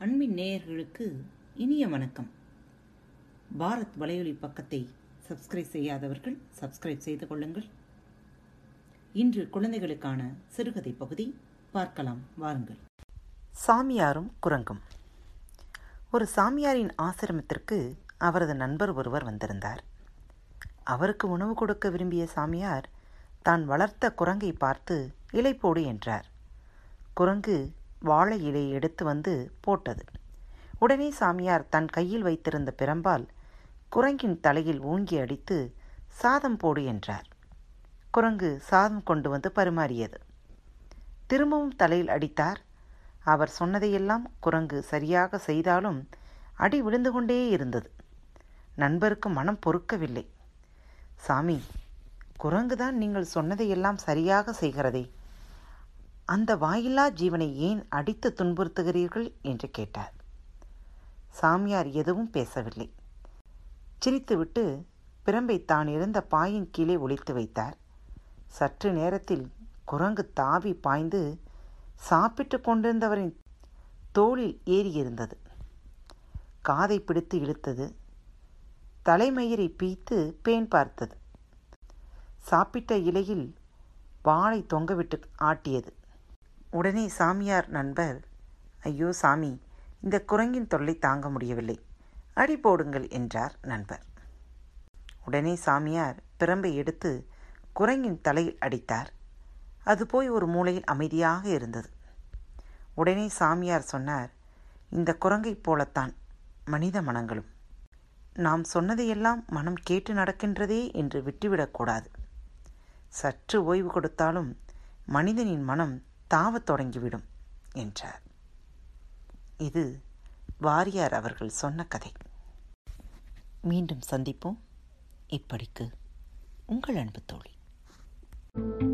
நேயர்களுக்கு இனிய வணக்கம். பாரத் வலையொலி பக்கத்தை சப்ஸ்கிரைப் செய்யாதவர்கள் சப்ஸ்கிரைப் செய்து கொள்ளுங்கள். இன்று குழந்தைகளுக்கான சிறுகதை பகுதி பார்க்கலாம் வாருங்கள். சாமியாரும் குரங்கும். ஒரு சாமியாரின் ஆசிரமத்திற்கு அவரது நண்பர் ஒருவர் வந்திருந்தார். அவருக்கு உணவு கொடுக்க விரும்பிய சாமியார் தான் வளர்த்த குரங்கை பார்த்து இலை போடு என்றார். குரங்கு வாழை இலையை எடுத்து வந்து போட்டது. உடனே சாமியார் தன் கையில் வைத்திருந்த பிரம்பால் குரங்கின் தலையில் ஊங்கி அடித்து சாதம் போடு என்றார். குரங்கு சாதம் கொண்டு வந்து பரிமாறியது. திரும்பவும் தலையில் அடித்தார். அவர் சொன்னதையெல்லாம் குரங்கு சரியாக செய்தாலும் அடி விழுந்து கொண்டே இருந்தது. நண்பருக்கு மனம் பொறுக்கவில்லை. சாமி குரங்குதான் நீங்கள் சொன்னதையெல்லாம் சரியாக செய்கிறதே. அந்த வாயில்லா ஜீவனை ஏன் அடித்து துன்புறுத்துகிறீர்கள்? என்று கேட்டார். சாமியார் எதுவும் பேசவில்லை. சிரித்துவிட்டு பிரம்பை தான் இருந்த பாயின் கீழே ஒழித்து வைத்தார். சற்று நேரத்தில் குரங்கு தாவி பாய்ந்து சாப்பிட்டு கொண்டிருந்தவரின் தோளில் ஏறியிருந்தது. காதை பிடித்து இழுத்தது. தலைமயிரை பீய்த்து பேன் பார்த்தது. சாப்பிட்ட இலையில் வாழை தொங்கவிட்டு ஆட்டியது. உடனே சாமியார் நண்பர் ஐயோ சாமி இந்த குரங்கின் தொல்லை தாங்க முடியவில்லை. அடி போடுங்கள் என்றார் நண்பர். உடனே சாமியார் பிரம்பை எடுத்து குரங்கின் தலையில் அடித்தார். அது போய் ஒரு மூலையில் அமைதியாக இருந்தது. உடனே சாமியார் சொன்னார் இந்த குரங்கைப் போலத்தான் மனித மனங்களும். நாம் சொன்னதையெல்லாம் மனம் கேட்டு நடக்கின்றதே என்று விட்டுவிடக்கூடாது. சற்று ஓய்வு கொடுத்தாலும் மனிதனின் மனம் தாவத் தொடங்கிவிடும் என்றார். இது வாரியார் அவர்கள் சொன்ன கதை. மீண்டும் சந்திப்போம். இப்படிக்கு உங்கள் அன்பு தோழி. thank you